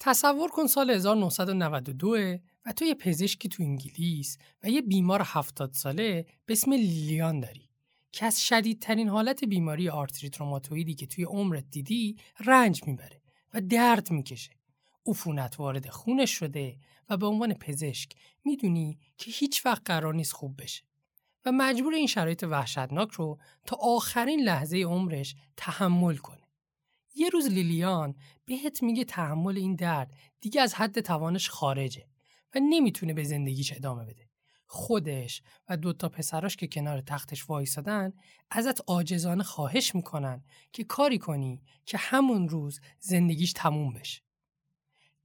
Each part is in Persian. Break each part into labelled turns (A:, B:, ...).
A: تصور کن سال 1992 و تو یه پزشکی تو انگلیس و یه بیمار 70 ساله به اسم لیلیان داری که از شدیدترین حالت بیماری آرتریت روماتویدی که توی عمرت دیدی رنج می‌بره و درد می‌کشه. عفونت وارد خونش شده و به عنوان پزشک می‌دونی که هیچ وقت قرار نیست خوب بشه و مجبوره این شرایط وحشتناک رو تا آخرین لحظه عمرش تحمل کنه. یه روز لیلیان بهت میگه تحمل این درد دیگه از حد توانش خارجه و نمی‌تونه به زندگیش ادامه بده. خودش و دوتا پسراش که کنار تختش وایسادن ازت آجزانه خواهش می‌کنن که کاری کنی که همون روز زندگیش تموم بشه.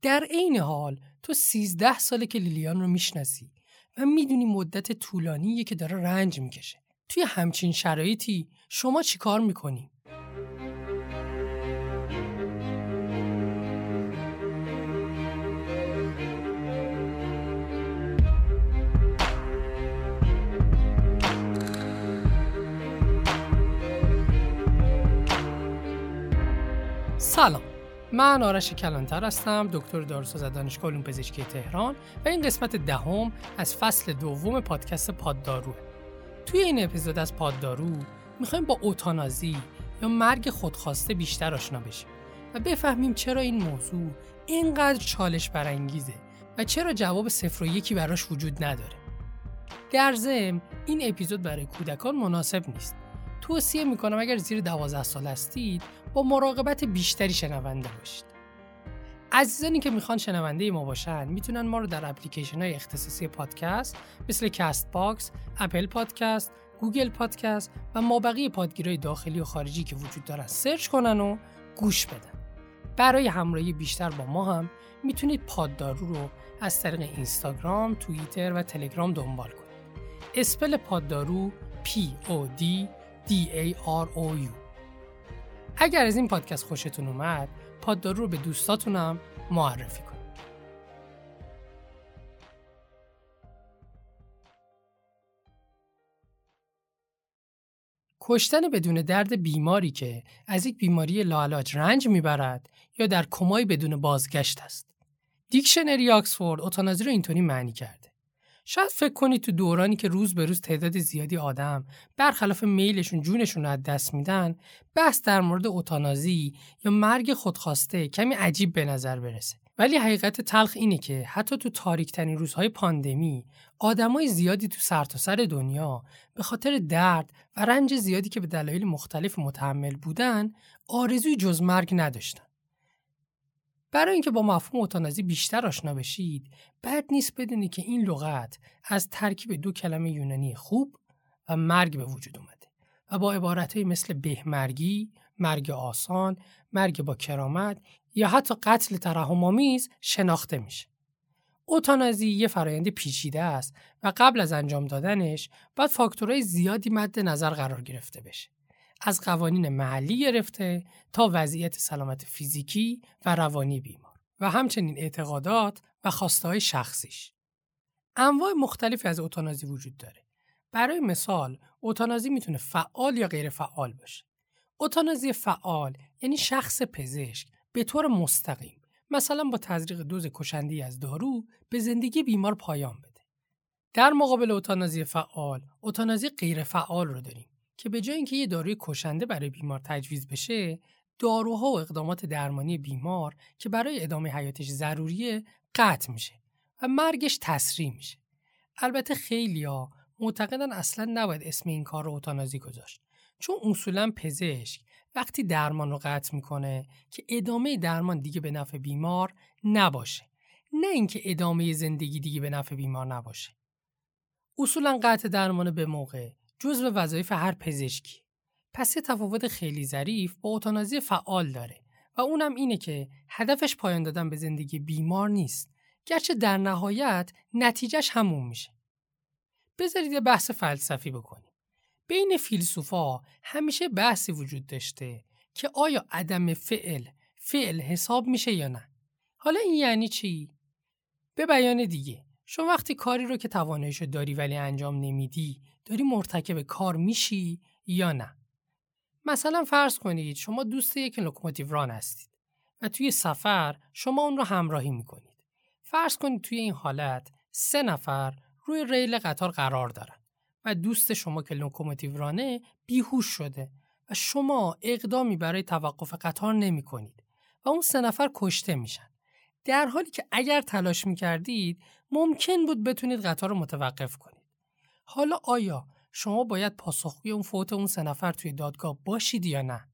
A: در عین حال تو سیزده ساله که لیلیان رو می‌شناسی و می‌دونی مدت طولانیه که داره رنج می‌کشه. توی همچین شرایطی شما چیکار می‌کنی؟ سلام. من آرش کلانتر هستم دکتر داروساز دانشگاه علوم پزشکی تهران و این قسمت دهم از فصل دوم پادکست پادداروه. توی این اپیزود از پاددارو می‌خوایم با اوتانازی یا مرگ خودخواسته بیشتر آشنا بشیم و بفهمیم چرا این موضوع اینقدر چالش برانگیزه و چرا جواب صفر و یکی براش وجود نداره. در ضمن این اپیزود برای کودکان مناسب نیست. توصیه می‌کنم اگر زیر 12 سال هستید با مراقبت بیشتری شنونده باشید. عزیزانی که می‌خوان شنونده ما باشن می‌تونن ما رو در اپلیکیشن های اختصاصی پادکست مثل Castbox، Apple Podcast، Google Podcast و مابقی پادگیرهای داخلی و خارجی که وجود دارن search کنن و گوش بدن. برای همراهی بیشتر با ما هم می‌تونید پاددارو رو از طریق اینستاگرام، توییتر و تلگرام دنبال کنید. spell پاددارو P O D D A R O U اگر از این پادکست خوشتون اومد پاددارو رو به دوستاتونم معرفی کنید کشتن بدون درد بیماری که از یک بیماری لاعلاج رنج می‌برد یا در کمای بدون بازگشت است. دیکشنری آکسفورد اوتانازی رو اینطوری معنی کرده. شاید فکر کنید تو دورانی که روز به روز تعداد زیادی آدم برخلاف میلشون جونشون رو از دست میدن بحث در مورد اوتانازی یا مرگ خودخواسته کمی عجیب به نظر برسه. ولی حقیقت تلخ اینه که حتی تو تاریکترین روزهای پاندمی آدمای زیادی تو سرتاسر سر دنیا به خاطر درد و رنج زیادی که به دلایل مختلف متحمل بودن آرزوی جز مرگ نداشتن. برای اینکه با مفهوم اوتانازی بیشتر آشنا بشید بد نیست بدونی که این لغت از ترکیب دو کلمه یونانی خوب و مرگ به وجود اومده و با عبارتهایی مثل بهمرگی، مرگ آسان، مرگ با کرامت یا حتی قتل ترحم‌آمیز شناخته میشه. اوتانازی یه فرایند پیچیده است و قبل از انجام دادنش باید فاکتورهای زیادی مد نظر قرار گرفته بشه. از قوانین محلی گرفته تا وضعیت سلامت فیزیکی و روانی بیمار و همچنین اعتقادات و خواسته های شخصیش. انواع مختلفی از اوتانازی وجود داره. برای مثال، اوتانازی می‌تونه فعال یا غیر فعال باشه. اوتانازی فعال یعنی شخص پزشک به طور مستقیم مثلا با تزریق دوز کشندی از دارو به زندگی بیمار پایان بده. در مقابل اوتانازی فعال، اوتانازی غیر فعال رو داریم که به جای اینکه یه داروی کشنده برای بیمار تجویز بشه داروها و اقدامات درمانی بیمار که برای ادامه حیاتش ضروریه قطع میشه و مرگش تسریع میشه. البته خیلیا معتقدن اصلا نباید اسم این کار رو اوتانازی گذاشت. چون اصولا پزشک وقتی درمان رو قطع می‌کنه که ادامه درمان دیگه به نفع بیمار نباشه. نه اینکه ادامه زندگی دیگه به نفع بیمار نباشه. اصولا قطع درمان به موقع جزو وظایف هر پزشکی. پس یه تفاوت خیلی ظریف با اوتانازی فعال داره و اونم اینه که هدفش پایان دادن به زندگی بیمار نیست گرچه در نهایت نتیجهش همون میشه. بذارید یه بحث فلسفی بکنیم. بین فیلسوفا همیشه بحثی وجود داشته که آیا عدم فعل فعل حساب میشه یا نه؟ حالا این یعنی چی؟ به بیان دیگه شما وقتی کاری رو که تواناییشو داری ولی انجام نمیدی داری مرتکب کار میشی یا نه مثلا فرض کنید شما دوست یک لوکوموتیو ران هستید و توی سفر شما اون رو همراهی می‌کنید. فرض کنید توی این حالت سه نفر روی ریل قطار قرار دارن و دوست شما که لوکوموتیو رانه بیهوش شده و شما اقدامی برای توقف قطار نمی کنید و اون سه نفر کشته میشن. در حالی که اگر تلاش می کردید ممکن بود بتونید قطار رو متوقف کنید. حالا آیا شما باید پاسخگوی اون فوت اون سه نفر توی دادگاه باشید یا نه؟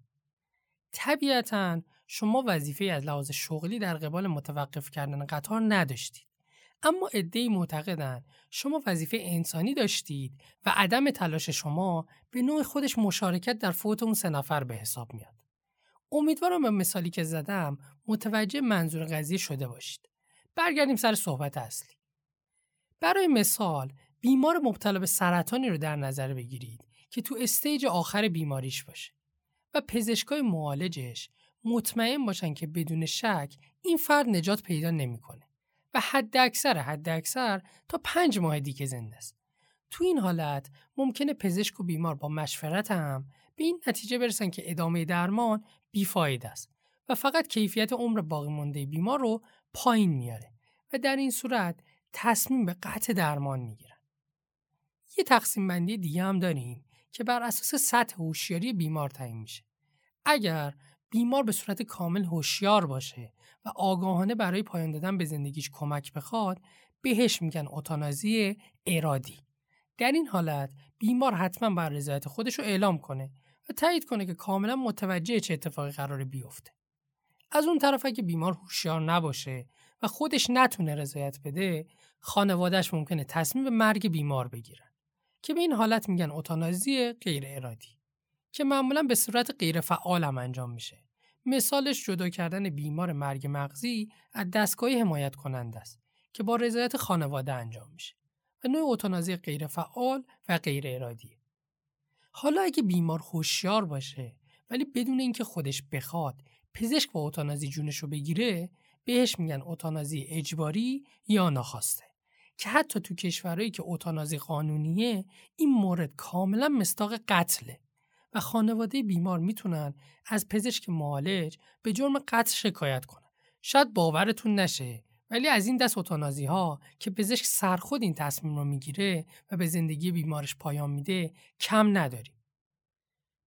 A: طبیعتا شما وظیفه از لحاظ شغلی در قبال متوقف کردن قطار نداشتید. اما عدهای معتقدند شما وظیفه انسانی داشتید و عدم تلاش شما به نوع خودش مشارکت در فوت اون سه نفر به حساب میاد. امیدوارم به مثالی که زدم متوجه منظور قضیه شده باشید. برگردیم سر صحبت اصلی. برای مثال بیمار مبتلا به سرطانی رو در نظر بگیرید که تو استیج آخر بیماریش باشه و پزشکای معالجش مطمئن باشن که بدون شک این فرد نجات پیدا نمی‌کنه و حد اکثر حد اکثر تا پنج ماه دیگه زنده است. تو این حالت ممکنه پزشک و بیمار با مشورت هم به این نتیجه برسن که ادامه درمان بیفاید است و فقط کیفیت عمر باقی مانده بیمار رو پایین میاره و در این صورت تصمیم به قطع درمان می‌گیرن. یه تقسیم بندی دیگه هم داریم که بر اساس سطح هوشیاری بیمار تعیین میشه. اگر بیمار به صورت کامل هوشیار باشه و آگاهانه برای پایان دادن به زندگیش کمک بخواد بهش میگن اتانازی ارادی. در این حالت بیمار حتما بر رضایت خودش رو اعلام کنه و تایید کنه که کاملا متوجه چه اتفاقی قرار بیفته. از اون طرف اگه بیمار هوشیار نباشه و خودش نتونه رضایت بده خانوادهش ممکنه تصمیم به مرگ بیمار بگیرن. که به این حالت میگن اتانازی غیر ارادی که معمولا به صورت غیر فعال هم انجام میشه. مثالش جدا کردن بیمار مرگ مغزی از دستگاه حمایت کننده است که با رضایت خانواده انجام میشه و نوع اتانازی غیر فعال و غیر ارادی. حالا اگه بیمار هوشیار باشه ولی بدون اینکه خودش بخواد پزشک با اتانازی جونش رو بگیره بهش میگن اتانازی اجباری یا ناخواسته که حتی تو کشورهایی که اتانازی قانونیه این مورد کاملا مستاق قتله و خانواده بیمار می‌تونن از پزشک معالج به جرم قتل شکایت کنن. شاید باورتون نشه ولی از این دست اتانازی ها که پزشک سرخود این تصمیم رو می‌گیره و به زندگی بیمارش پایان میده کم نداریم.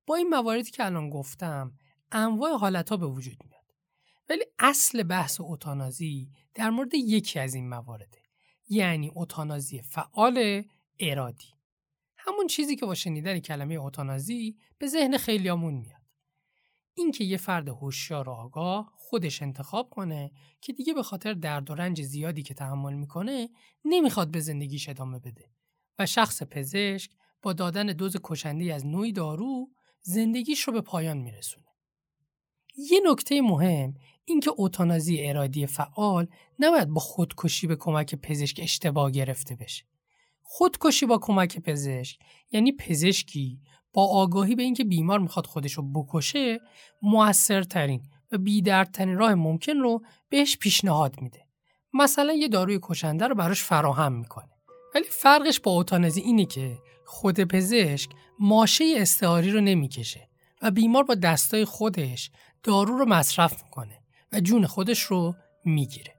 A: با این مواردی که الان گفتم انواع حالت ها به وجود میاد. ولی اصل بحث اتانازی در مورد یکی از این موارده. یعنی اتانازی فعال ارادی. همون چیزی که با شنیدن کلمه اوتانازی به ذهن خیلیامون میاد. اینکه یه فرد هوشیار و آگاه خودش انتخاب کنه که دیگه به خاطر درد و رنج زیادی که تحمل می‌کنه نمی‌خواد به زندگیش ادامه بده و شخص پزشک با دادن دوز کشنده از نوعی دارو زندگیش رو به پایان میرسونه. یه نکته مهم اینکه اوتانازی ارادی فعال نباید با خودکشی به کمک پزشک اشتباه گرفته بشه. خودکشی با کمک پزشک یعنی پزشکی با آگاهی به اینکه بیمار می‌خواد خودش رو بکشه موثرترین و بیدردترین راه ممکن رو بهش پیشنهاد میده. مثلا یه داروی کشنده رو براش فراهم می‌کنه. ولی فرقش با اوتانزی اینه که خود پزشک ماشه استعاری رو نمی‌کشه و بیمار با دستای خودش دارو رو مصرف می‌کنه. و جون خودش رو می‌گیره.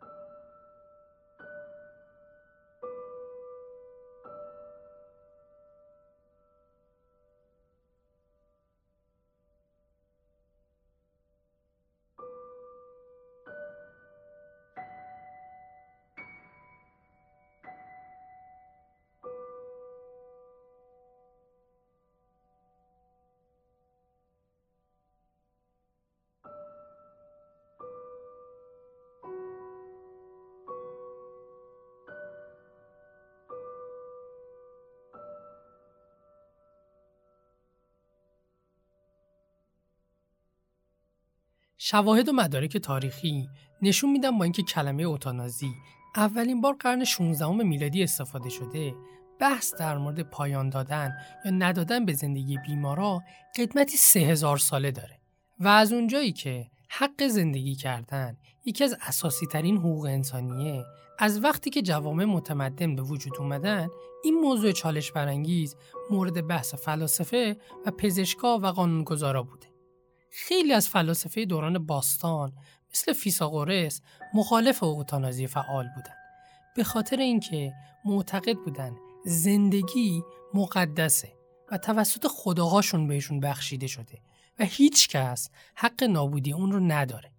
A: شواهد و مدارک تاریخی. نشون میدن با اینکه کلمه اوتانازی اولین بار قرن 16 میلادی استفاده شده. بحث در مورد پایان دادن یا ندادن به زندگی بیمارا قدمتی سه هزار ساله داره و از اونجایی که حق زندگی کردن یکی از اساسی ترین حقوق انسانیه از وقتی که جوامع متمدن به وجود اومدن این موضوع چالش برانگیز مورد بحث فلاسفه و پزشکا و قانونگذارا بوده. خیلی از فلاسفه دوران باستان مثل فیساغورس مخالف اوتانازی فعال بودن به خاطر اینکه معتقد بودن زندگی مقدسه و توسط خداهاشون بهشون بخشیده شده و هیچ کس حق نابودی اون رو نداره.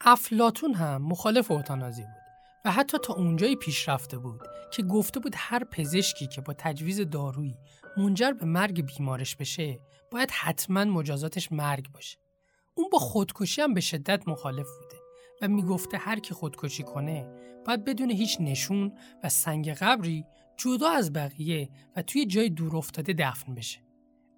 A: افلاتون هم مخالف اوتانازی بود و حتی تا اونجایی پیش رفته بود که گفته بود هر پزشکی که با تجویز دارویی منجر به مرگ بیمارش بشه باید حتما مجازاتش مرگ باشه. اون با خودکشی هم به شدت مخالف بوده و می‌گفته هر کی خودکشی کنه باید بدون هیچ نشون و سنگ قبری جدا از بقیه و توی جای دور افتاده دفن بشه.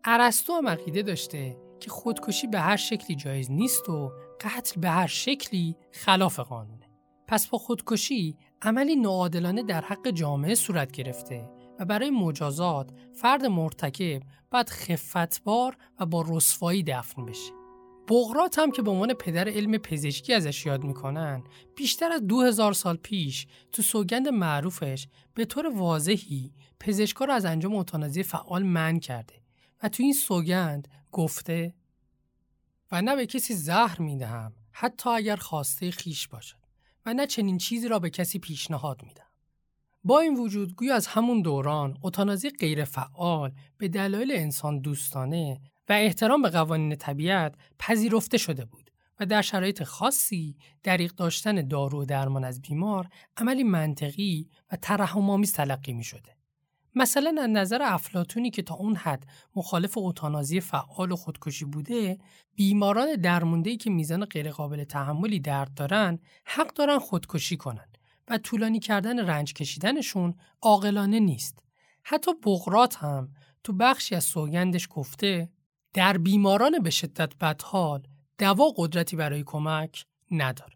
A: ارسطو هم عقیده داشته که خودکشی به هر شکلی جایز نیست و قتل به هر شکلی خلاف قانونه. پس با خودکشی عملی ناعادلانه در حق جامعه صورت گرفته و برای مجازات فرد مرتکب باید خفتبار و با رسوایی دفن بشه. بغرات هم که به عنوان پدر علم پزشکی ازش یاد می‌کنن بیشتر از دو هزار سال پیش تو سوگند معروفش به طور واضحی پزشکا رو از انجام اوتانازی فعال من کرده و تو این سوگند گفته و نه به کسی زهر می‌دهم حتی اگر خواسته خیش باشد و نه چنین چیزی را به کسی پیشنهاد میدم با این وجود گویا از همون دوران اوتانازی غیر فعال به دلایل انسان دوستانه و احترام به قوانین طبیعت پذیرفته شده بود و در شرایط خاصی دریق داشتن دارو و درمان از بیمار عملی منطقی و ترحم‌آمیز تلقی می شده. مثلا از نظر افلاتونی که تا اون حد مخالف اوتانازی فعال و خودکشی بوده بیماران درموندهی که میزان غیرقابل تحملی درد دارن حق دارن خودکشی کنند و طولانی کردن رنج کشیدنشون عاقلانه نیست حتی بغرات هم تو بخشی از سوگندش گفته در بیماران به شدت بدحال دوا قدرتی برای کمک نداره.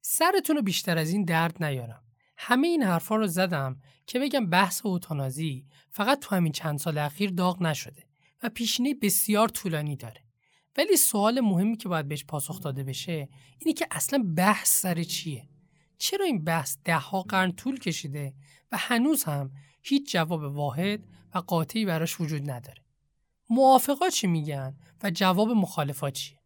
A: سرتون رو بیشتر از این درد نیارم. همه این حرفا رو زدم که بگم بحث اوتانازی فقط تو همین چند سال اخیر داغ نشده و پیشینه بسیار طولانی داره. ولی سوال مهمی که باید بهش پاسخ داده بشه اینه که اصلا بحث سر چیه؟ چرا این بحث ده ها قرن طول کشیده و هنوز هم هیچ جواب واحد و قاطعی براش وجود نداره؟ موافقا چی میگن و جواب مخالفا چیه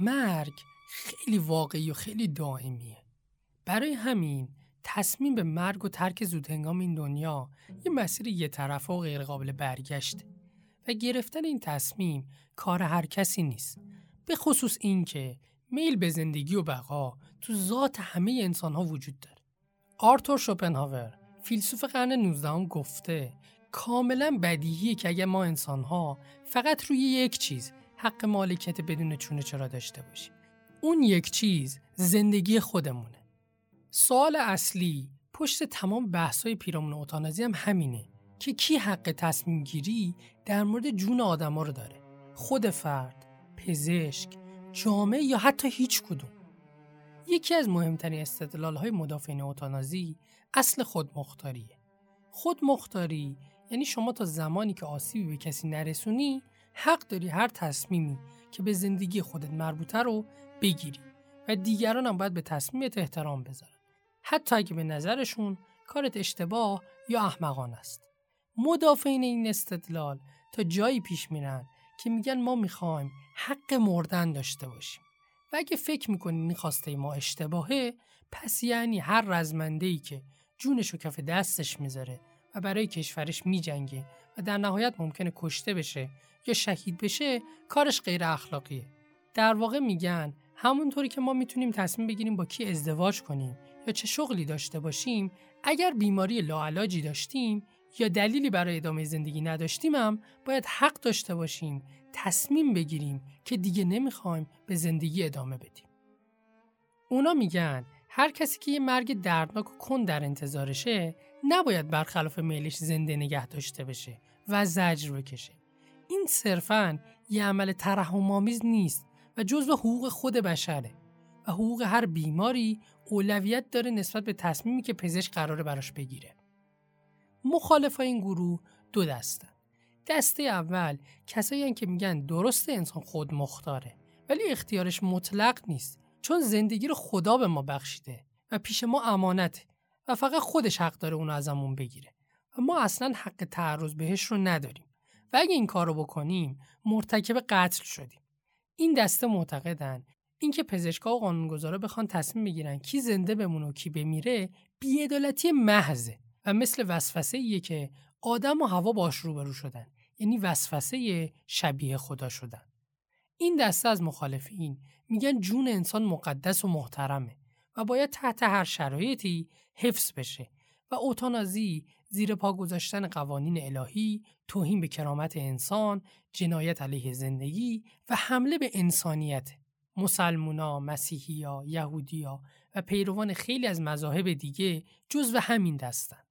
A: مرگ خیلی واقعی و خیلی دائمیه. برای همین تصمیم به مرگ و ترک زودهنگام این دنیا یه مسیر یه طرف و غیرقابل برگشته و گرفتن این تصمیم کار هر کسی نیست. به خصوص اینکه میل به زندگی و بقا تو ذات همه انسان ها وجود داره. آرتور شوپنهاور فیلسوف قرن 19 گفته کاملا بدیهیه که اگر ما انسان ها فقط روی یک چیز حق مالکیت بدون چونه چرا داشته باشیم؟ اون یک چیز زندگی خودمونه. سوال اصلی پشت تمام بحث‌های پیرامون اوتانازی هم همینه که کی حق تصمیم گیری در مورد جون آدما رو داره؟ خود فرد پزشک جامعه یا حتی هیچ کدوم؟ یکی از مهمترین استدلال های مدافعین اوتانازی اصل خودمختاریه خودمختاری یعنی شما تا زمانی که آسیبی به کسی نرسونی حق داری هر تصمیمی که به زندگی خودت مربوطه رو بگیری و دیگران هم باید به تصمیمت احترام بذارن. حتی اگه به نظرشون کارت اشتباه یا احمقان است. مدافعین این استدلال تا جایی پیش میرن که میگن ما می‌خوایم حق مردن داشته باشیم. و اگه فکر می‌کنین این ما اشتباهه پس یعنی هر رزمنده ای که جونشو کف دستش می‌ذاره و برای کشورش میجنگه و در نهایت ممکنه کشته بشه یا شهید بشه کارش غیر اخلاقیه در واقع میگن همونطوری که ما می‌تونیم تصمیم بگیریم با کی ازدواج کنیم یا چه شغلی داشته باشیم اگر بیماری لاعلاجی داشتیم یا دلیلی برای ادامه زندگی نداشتیم هم باید حق داشته باشیم تصمیم بگیریم که دیگه نمی‌خوایم به زندگی ادامه بدیم. اونا میگن هر کسی که یه مرگ دردناک و کن در انتظارشه نباید برخلاف میلش زنده نگه داشته بشه و زجر بکشه. این صرفاً یه عمل ترحم نیست و جزو حقوق خود بشره و حقوق هر بیماری اولویت داره نسبت به تصمیمی که پزشک قراره براش بگیره. مخالف این گروه دو دستن. دسته اول کسایی که میگن درست انسان خود مختاره ولی اختیارش مطلق نیست چون زندگی رو خدا به ما بخشیده و پیش ما امانته و فقط خودش حق داره اونو ازمون بگیره و ما اصلا حق تعرض بهش رو نداریم و اگه این کار رو بکنیم مرتکب قتل شدیم. این دسته معتقدن اینکه پزشکا و قانونگذارا بخوان تصمیم بگیرن کی زنده بمونه و کی بمیره بیعدالتی محضه و مثل وسوسه ایه که آدم و هوا باش روبرو شدن یعنی وسوسه شبیه خدا شدن. این دسته از مخالفین میگن جون انسان مقدس و محترمه و باید تحت هر شرایطی حفظ بشه و اوتانازی زیر پا گذاشتن قوانین الهی، توهین به کرامت انسان، جنایت علیه زندگی و حمله به انسانیت مسلمونا، مسیحیا، یهودیا و پیروان خیلی از مذاهب دیگه جزو همین دستن.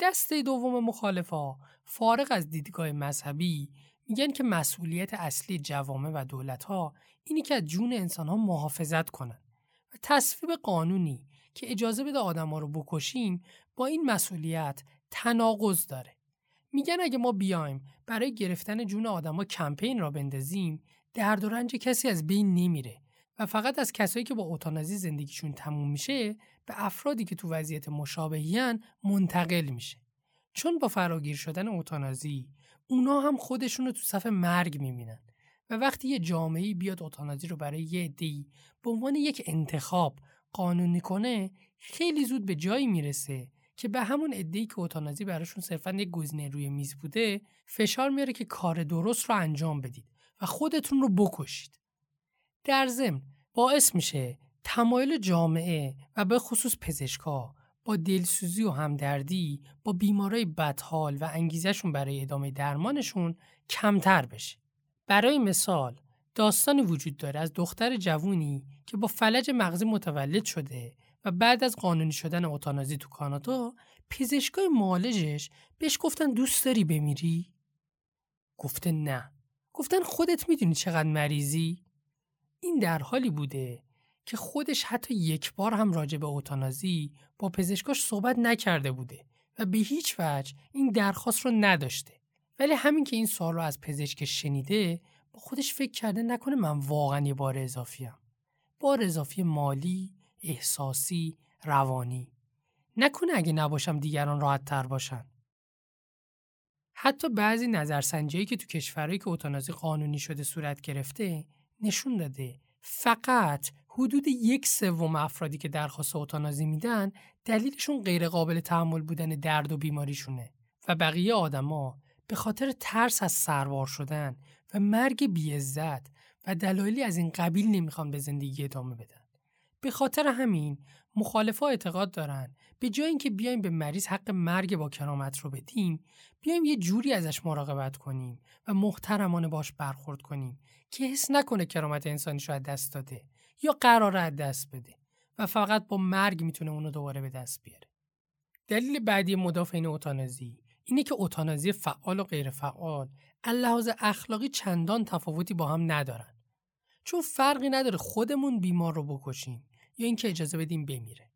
A: دسته دوم مخالفا فارغ از دیدگاه مذهبی میگن که مسئولیت اصلی جوامع و دولتها اینی که از جون انسانها محافظت کنن و تصویب قانونی که اجازه بده آدما رو بکشیم با این مسئولیت تناقض داره. میگن اگه ما بیایم برای گرفتن جون آدما کمپین را بندازیم درد و رنج کسی از بین نمیره و فقط از کسایی که با اوتانازی زندگیشون تموم میشه به افرادی که تو وضعیت مشابهیان منتقل میشه چون با فراگیر شدن اوتانازی اونا هم خودشون رو تو صف مرگ می‌بینن و وقتی یه جامعه بیاد اوتانازی رو برای یه دی به عنوان یک انتخاب قانونی کنه خیلی زود به جایی می‌رسه که به همون ای که اوتانازی براشون صرفا یک گزینه روی میز بوده فشار میاره که کار درست رو انجام بدید و خودتون رو بکشید در ضمن باعث میشه تمایل جامعه و به خصوص پزشکا با دلسوزی و همدردی با بیمارای بدحال و انگیزشون برای ادامه درمانشون کمتر بشه. برای مثال داستانی وجود داره از دختر جوونی که با فلج مغزی متولد شده و بعد از قانونی شدن اوتانازی تو کانادا پزشکای معالجش بهش گفتن دوست داری بمیری؟ گفته نه. گفتن خودت می‌دونی چقدر مریضی؟ این در حالی بوده که خودش حتی یک بار هم راجع به اوتانازی با پزشکاش صحبت نکرده بوده و به هیچ وجه این درخواست رو نداشته ولی همین که این سوال رو از پزشک شنیده با خودش فکر کرده نکنه من واقعا یه بار اضافیم بار اضافی مالی احساسی روانی. نکنه اگه نباشم دیگران راحت تر باشن. حتی بعضی نظرسنجی که تو کشورهایی که اوتانازی قانونی شده صورت گرفته نشون داده. فقط حدود یک سوم افرادی که درخواست اوتانازی میدن دلیلشون غیر قابل تحمل بودن درد و بیماریشونه و بقیه آدما به خاطر ترس از سروار شدن و مرگ بیعزت و دلایلی از این قبیل نمی‌خوان به زندگی ادامه بدن. به خاطر همین مخالفا اعتقاد دارن به جای اینکه بیایم به مریض حق مرگ با کرامت رو بدیم بیایم یه جوری ازش مراقبت کنیم و محترمانه باش برخورد کنیم که حس نکنه کرامت انسانیش رو از دست داده یا قراره از دست بده و فقط با مرگ می‌تونه اونو دوباره به دست بیاره. دلیل بعدی مدافعین اوتانازی اینه که اوتانازی فعال و غیر فعال لحاظ اخلاقی چندان تفاوتی با هم ندارن. چون فرقی نداره خودمون بیمار رو بکشیم یا اینکه اجازه بدیم بمیره.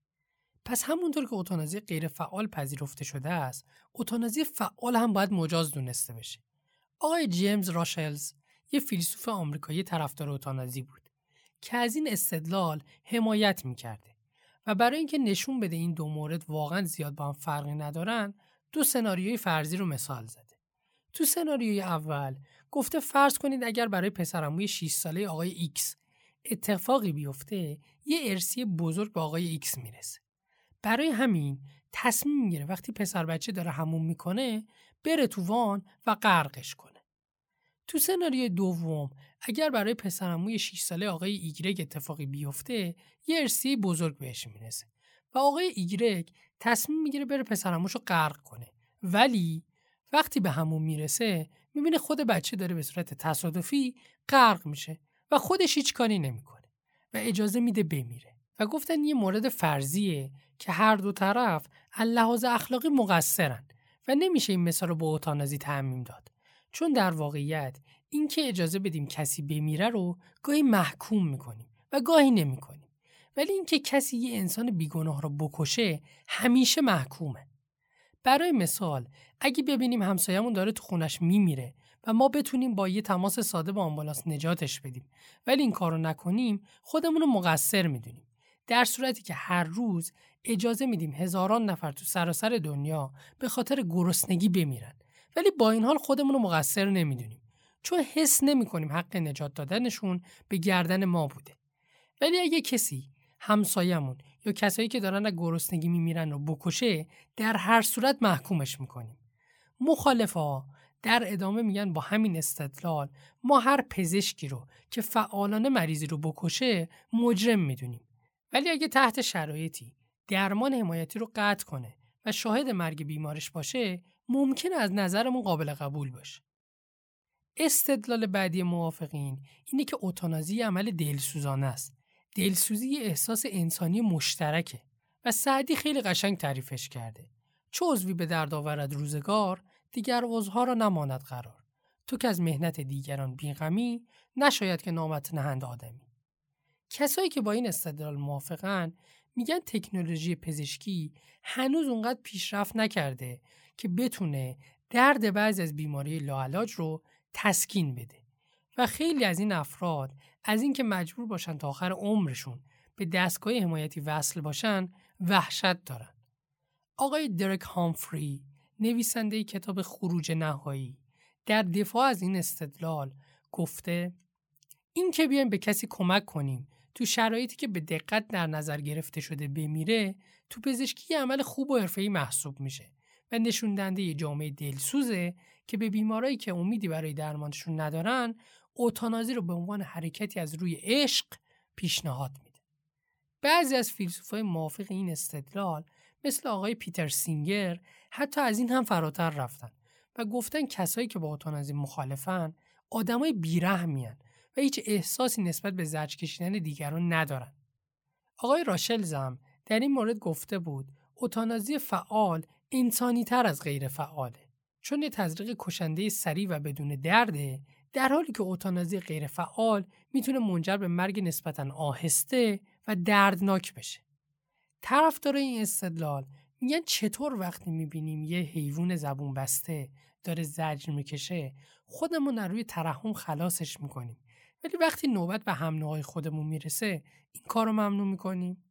A: پس همونطور که اوتانازی غیر فعال پذیرفته شده است، اوتانازی فعال هم باید مجاز دونسته بشه. آقای جیمز راشلز یه فیلسوف آمریکایی طرفدار اوتانازی بود که از این استدلال حمایت می‌کرده و برای اینکه نشون بده این دو مورد واقعا زیاد با هم فرقی ندارن دو سناریوی فرضی رو مثال زده. تو سناریوی اول گفته فرض کنید اگر برای پسرعموی 6 ساله آقای ایکس اتفاقی بیفته یه ارثی بزرگ به آقای ایکس می‌رسه. برای همین تصمیم می‌گیره وقتی پسر بچه داره حموم می‌کنه بره تو وان و غرقش کنه. تو سناریوی دوم اگر برای پسرعموی 6 ساله آقای ایگرگ اتفاقی بیفته یه ارثی بزرگ بهش می‌رسه و آقای ایگرگ تصمیم می‌گیره بره پسرعموش رو غرق کنه ولی وقتی به حموم می‌رسه می‌بینه خود بچه داره به صورت تصادفی غرق میشه و خودش هیچ کاری نمی‌کنه و اجازه میده بمیره و گفتن یه مورد فرضیه که هر دو طرف لحاظ اخلاقی مقصرن و نمیشه این مثال رو با اوتانازی تعمیم داد. چون در واقعیت اینکه اجازه بدیم کسی بمیره رو گاهی محکوم می‌کنیم و گاهی نمی‌کنیم. ولی اینکه کسی یه انسان بیگناه رو بکشه همیشه محکومه. برای مثال اگه ببینیم همسایه‌مون داره تو خونش میمیره و ما بتونیم با یه تماس ساده با آمبولانس نجاتش بدیم ولی این کارو نکنیم خودمون رو مقصر می‌دونیم. در صورتی که هر روز اجازه میدیم هزاران نفر تو سراسر دنیا به خاطر گرسنگی بمیرن. ولی با این حال خودمون رو مقصر نمی‌دونیم چون حس نمی‌کنیم حق نجات دادنشون به گردن ما بوده. ولی اگه کسی همسایمون یا کسایی که دارن از گرسنگی میمیرن رو بکشه در هر صورت محکومش می‌کنیم. مخالفا در ادامه میگن با همین استدلال ما هر پزشکی رو که فعالانه مریضی رو بکشه مجرم می‌دونیم. ولی اگه تحت شرایطی درمان حمایتی رو قطع کنه و شاهد مرگ بیمارش باشه ممکن از نظرمون قابل قبول باشه. استدلال بعدی موافقین اینه که اوتانازی عمل دلسوزانه است. دلسوزی احساس انسانی مشترکه و سعدی خیلی قشنگ تعریفش کرده. چه عضوی به درد آورد روزگار دیگر عضوها را نماند قرار. تو که از مهنت دیگران بیغمی نشاید که نامت نهند آدمی. کسایی که با این استدلال موافقن میگن تکنولوژی پزشکی هنوز اونقدر پیشرفت نکرده که بتونه درد بعضی از بیماری لاعلاج رو تسکین بده. و خیلی از این افراد از اینکه مجبور باشن تا آخر عمرشون به دستگاه حمایتی وصل باشن وحشت دارن. آقای درک هامفری نویسنده کتاب خروج نهایی در دفاع از این استدلال گفته این که بیایم به کسی کمک کنیم تو شرایطی که به دقت در نظر گرفته شده بمیره تو پزشکی عمل خوب و حرفه‌ای محسوب میشه و نشون دهنده یه جامعه دلسوزه که به بیمارایی که امیدی برای درمانشون ندارن اوتانازی رو به عنوان حرکتی از روی عشق پیشنهاد میده. بعضی از فیلسوفای موافق این استدلال مثل آقای پیتر سینگر حتی از این هم فراتر رفتن و گفتن کسایی که با اوتانازی مخالفن آدمای بیرحمین و هیچ احساسی نسبت به زرج کشیدن دیگران ندارن. آقای راشلزم در این مورد گفته بود اوتانازی فعال انسانی تر از غیر فعاله چون یه تزریق کشنده سریع و بدون درده در حالی که اوتانازی غیر فعال می‌تونه منجر به مرگ نسبتا آهسته و دردناک بشه. طرفدار این استدلال میگن چطور وقتی می‌بینیم یه حیوان زبون بسته داره زجر می‌کشه خودمون روی ترحم خلاصش می‌کنیم. ولی وقتی نوبت به هم خودمون می‌رسه این کار رو ممنوع می‌کنیم.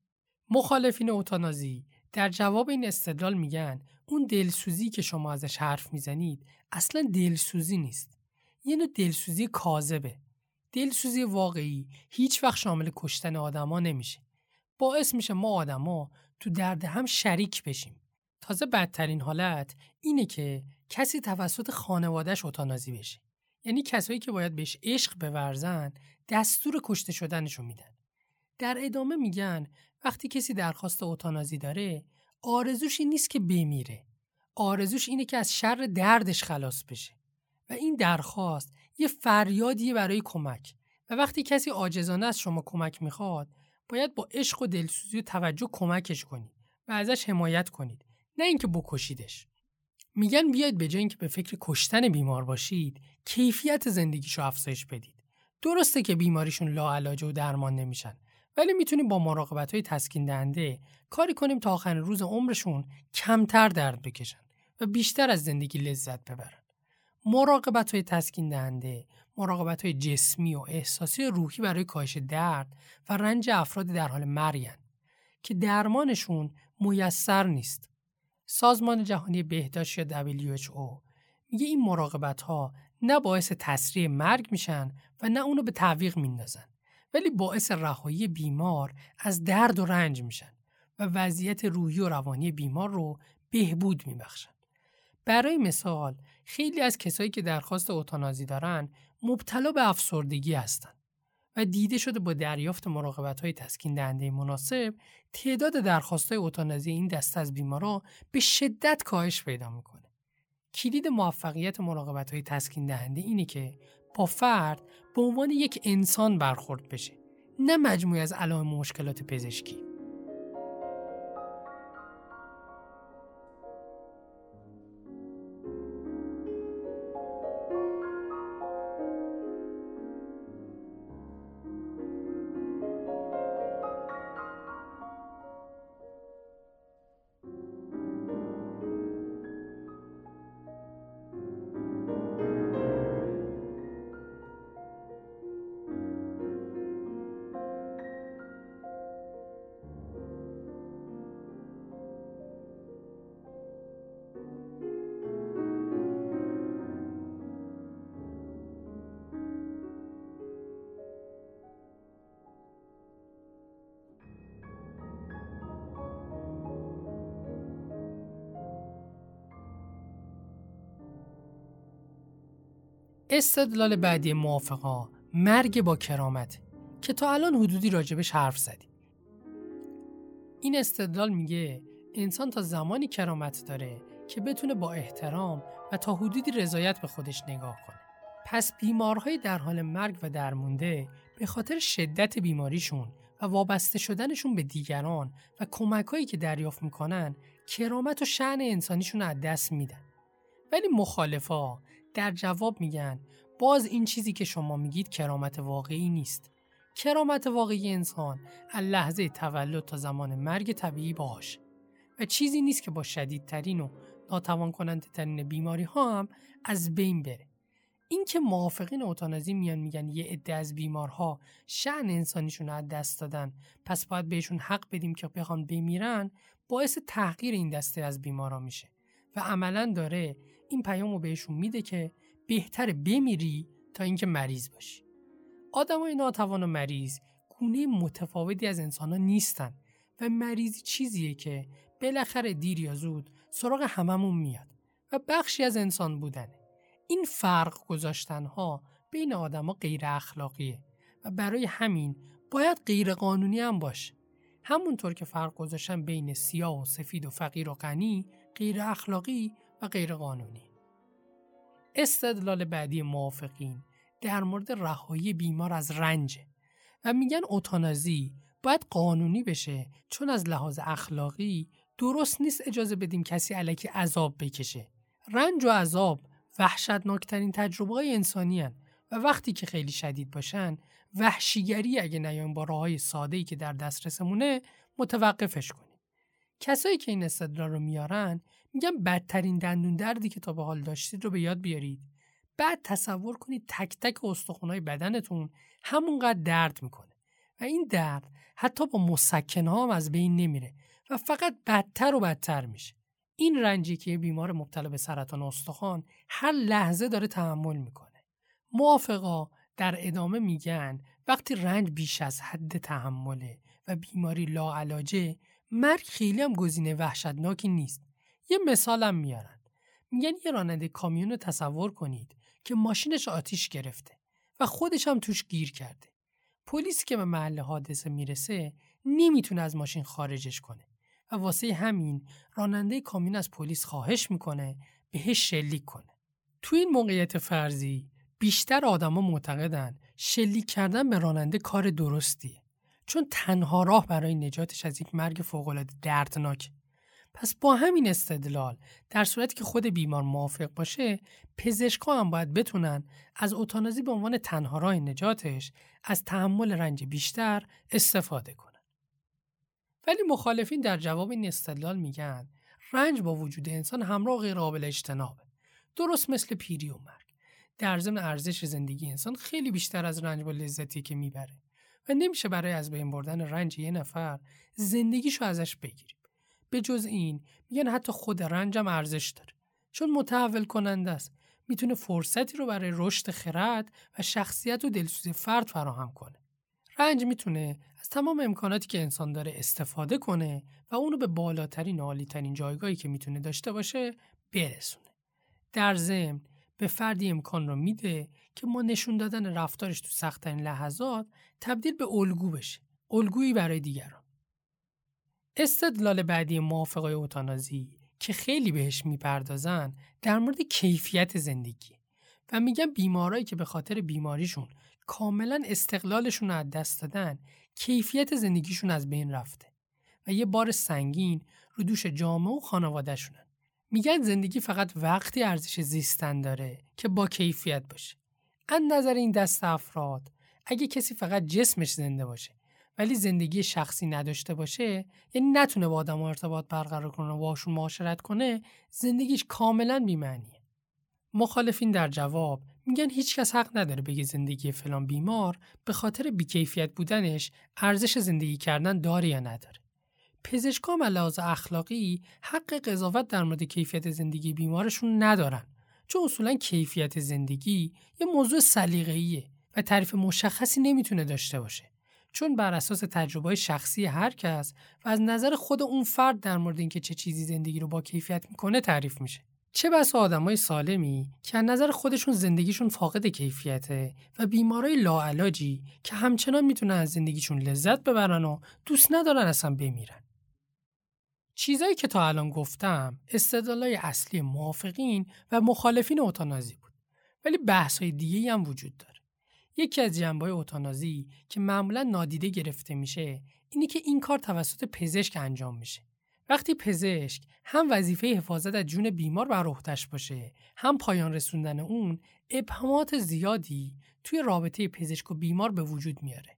A: مخالفین اوتانازی در جواب این استدلال میگن اون دلسوزی که شما ازش حرف می‌زنید اصلا دلسوزی نیست. یه نوع دلسوزی کاذبه. دلسوزی واقعی هیچ وقت شامل کشتن آدما نمیشه. باعث میشه ما آدما تو درد هم شریک بشیم. تازه بدترین حالت اینه که کسی توسط خانوادهش اوتانازی بشه. یعنی کسایی که باید بهش عشق بورزن دستور کشته شدنشو میدن. در ادامه میگن وقتی کسی درخواست اوتانازی داره آرزوش این نیست که بمیره. آرزوش اینه که از شر دردش خلاص بشه. و این درخواست یه فریادیه برای کمک. و وقتی کسی عاجزانه از شما کمک می‌خواد باید با عشق و دلسوزی و توجه کمکش کنید و ازش حمایت کنید نه اینکه بکشیدش. میگن بیاید به جای اینکه به فکر کشتن بیمار باشید کیفیت زندگیشو افزایش بدید. درسته که بیماریشون لاعلاج و درمان نمیشن ولی می‌تونیم با مراقبت های تسکین دهنده کاری کنیم تا آخر روز عمرشون کمتر درد بکشن و بیشتر از زندگی لذت ببرن. مراقبت های تسکین دهنده مراقبت های جسمی و احساسی و روحی برای کاهش درد و رنج افراد در حال مرگن که درمانشون میسر نیست. سازمان جهانی بهداشت یا WHO میگه این مراقبت ها نه باعث تسریع مرگ میشن و نه اونو به تعویق میندازن ولی باعث رهایی بیمار از درد و رنج میشن و وضعیت روحی و روانی بیمار رو بهبود میبخشن. برای مثال خیلی از کسایی که درخواست اوتانازی دارن مبتلا به افسردگی هستند و دیده شده با دریافت مراقبت های تسکین دهنده مناسب تعداد درخواست های اوتانازی این دسته از بیمارا به شدت کاهش پیدا می‌کنه. کلید موفقیت مراقبت های تسکین دهنده اینه که با فرد به عنوان یک انسان برخورد بشه نه مجموعی از علائم مشکلات پزشکی استدلال بعدی موافقا مرگ با کرامت که تا الان حدودی راجبش حرف زدیم. این استدلال میگه انسان تا زمانی کرامت داره که بتونه با احترام و تا حدودی رضایت به خودش نگاه کنه. پس بیمارهای در حال مرگ و درمونده به خاطر شدت بیماریشون و وابسته شدنشون به دیگران و کمکهایی که دریافت می‌کنن کرامت و شعن انسانیشون از دست میدن. ولی مخالفا در جواب میگن باز این چیزی که شما میگید کرامت واقعی نیست. کرامت واقعی انسان از لحظه تولد تا زمان مرگ طبیعی باش. و چیزی نیست که با شدیدترین و ناتوان کننده ترین بیماری ها هم از بین بره. این که موافقین اوتانازی میان میگن یه عده از بیمارها شعن انسانیشون از دست دادن پس باید بهشون حق بدیم که بخوان بمیرن باعث تحقیر این دسته از بیمارا میشه. و عملا داره این پیام رو بهشون میده که بهتر بمیری تا اینکه مریض باشی. آدمای ناتوان و مریض گونه متفاوتی از انسان ها نیستن و مریضی چیزیه که بالاخره دیر یا زود سراغ هممون میاد و بخشی از انسان بودنه. این فرق گذاشتن ها بین آدما غیر اخلاقیه و برای همین باید غیر قانونی هم باشه. همونطور که فرق گذاشتن بین سیاه و سفید و فقیر و غنی غیر اخلاقی و غیر قانونی استدلال بعدی موافقین در مورد رهایی بیمار از رنج و میگن اوتانازی باید قانونی بشه چون از لحاظ اخلاقی درست نیست اجازه بدیم کسی علکی عذاب بکشه. رنج و عذاب وحشتناکترین تجربه های انسانی هن و وقتی که خیلی شدید باشن وحشیگری اگه نیایم با راه های ساده ای که در دسترسمونه متوقفش کنیم کسایی که این استدلال رو میارن میگم بدترین دندون دردی که تا به حال داشتید رو به یاد بیارید. بعد تصور کنید تک تک استخونهای بدنتون همونقدر درد می‌کنه و این درد حتی با مسکن هم از بین نمیره و فقط بدتر و بدتر میشه. این رنجی که بیمار مبتلا به سرطان استخوان هر لحظه داره تحمل می‌کنه. موافقا در ادامه میگن وقتی رنج بیش از حد تحمله و بیماری لاعلاجه مرگ خیلی هم گزینه وحشتناکی نیست. یه مثالم میارن. میگن یه راننده کامیون رو تصور کنید که ماشینش آتیش گرفته و خودش هم توش گیر کرده. پلیسی که به محل حادثه می‌رسه نمی‌تونه از ماشین خارجش کنه و واسه همین راننده کامیون از پلیس خواهش می‌کنه بهش شلیک کنه. تو این موقعیت فرضی بیشتر آدما معتقدن شلیک کردن به راننده کار درستیه. چون تنها راه برای نجاتش از یک مرگ فوقالعاده دردناک پس با همین استدلال در صورتی که خود بیمار موافق باشه پزشکا هم باید بتونن از اوتانازی به عنوان تنها راه نجاتش از تحمل رنج بیشتر استفاده کنن. ولی مخالفین در جواب این استدلال میگن رنج با وجود انسان همراه غیر قابل اجتنابه. درست مثل پیری و مرگ. در ضمن ارزش زندگی انسان خیلی بیشتر از رنج با لذتی که می‌بره و نمیشه برای از بین بردن رنج یه نفر زندگیشو ازش بگیریم. به جز این میگن حتی خود رنجم ارزش داره. چون متحول کننده است. می‌تونه فرصتی رو برای رشد خرد و شخصیت و دلسوزی فرد فراهم کنه. رنج می‌تونه از تمام امکاناتی که انسان داره استفاده کنه و اونو به بالاترین عالیترین جایگاهی که می‌تونه داشته باشه برسونه. در ضمن به فردی امکان رو میده که ما نشون دادن رفتارش تو سختترین لحظات تبدیل به الگو بشه. الگویی برای دیگران. استدلال بعدی موافقای اوتانازی که خیلی بهش می‌پردازن در مورد کیفیت زندگی و میگن بیمارایی که به خاطر بیماریشون کاملا استقلالشون رو از دست دادن کیفیت زندگیشون از بین رفته و یه بار سنگین رو دوش جامعه و خانوادهشونن. میگن زندگی فقط وقتی ارزش زیستن داره که با کیفیت باشه. از نظر این دست افراد اگه کسی فقط جسمش زنده باشه ولی زندگی شخصی نداشته باشه یعنی نتونه با آدم ارتباط برقرار کنه و باشون معاشرت کنه زندگیش کاملا بیمعنیه. مخالفین در جواب میگن هیچکس حق نداره بگه زندگی فلان بیمار به خاطر بیکیفیت بودنش ارزش زندگی کردن داره یا نداره. پزشکان و لحاظ اخلاقی حق قضاوت در مورد کیفیت زندگی بیمارشون ندارن چون اصولا کیفیت زندگی یه موضوع سلیقه‌ایه و تعریف مشخصی نمی‌تونه داشته باشه. چون بر اساس تجربه شخصی هر کس و از نظر خود اون فرد در مورد اینکه چه چیزی زندگی رو با کیفیت می‌کنه تعریف میشه. چه بسا آدمای سالمی که از نظر خودشون زندگیشون فاقد کیفیته و بیمارای لاعلاجی که همچنان می‌تونن از زندگیشون لذت ببرن و دوست ندارن اصلا بمیرن. چیزایی که تا الان گفتم استدلالای اصلی موافقین و مخالفین اوتانازی بود. ولی بحث های دیگه هم وجود داره. یکی از جنبه اوتانازی که معمولا نادیده گرفته میشه اینی که این کار توسط پزشک انجام میشه وقتی پزشک هم وظیفه حفاظت از جون بیمار بر عهدهش باشه هم پایان رسوندن اون ابهامات زیادی توی رابطه پزشک و بیمار به وجود میاره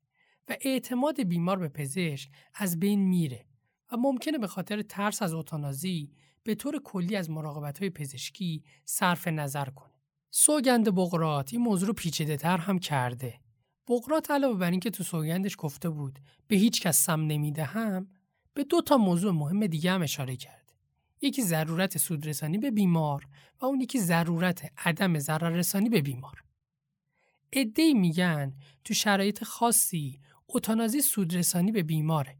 A: و اعتماد بیمار به پزشک از بین میره و ممکنه به خاطر ترس از اوتانازی به طور کلی از مراقبت های پزشکی صرف نظر کنه. سوگند بغرات این موضوع رو پیچیده تر هم کرده. بغرات علاوه بر اینکه تو سوگندش گفته بود به هیچ کس سم نمی‌دهم به دو تا موضوع مهم دیگه هم اشاره کرده. یکی ضرورت سودرسانی به بیمار و اون یکی ضرورت عدم ضرر رسانی به بیمار. ادهی میگن تو شرایط خاصی اوتانازی سودرسانی به بیماره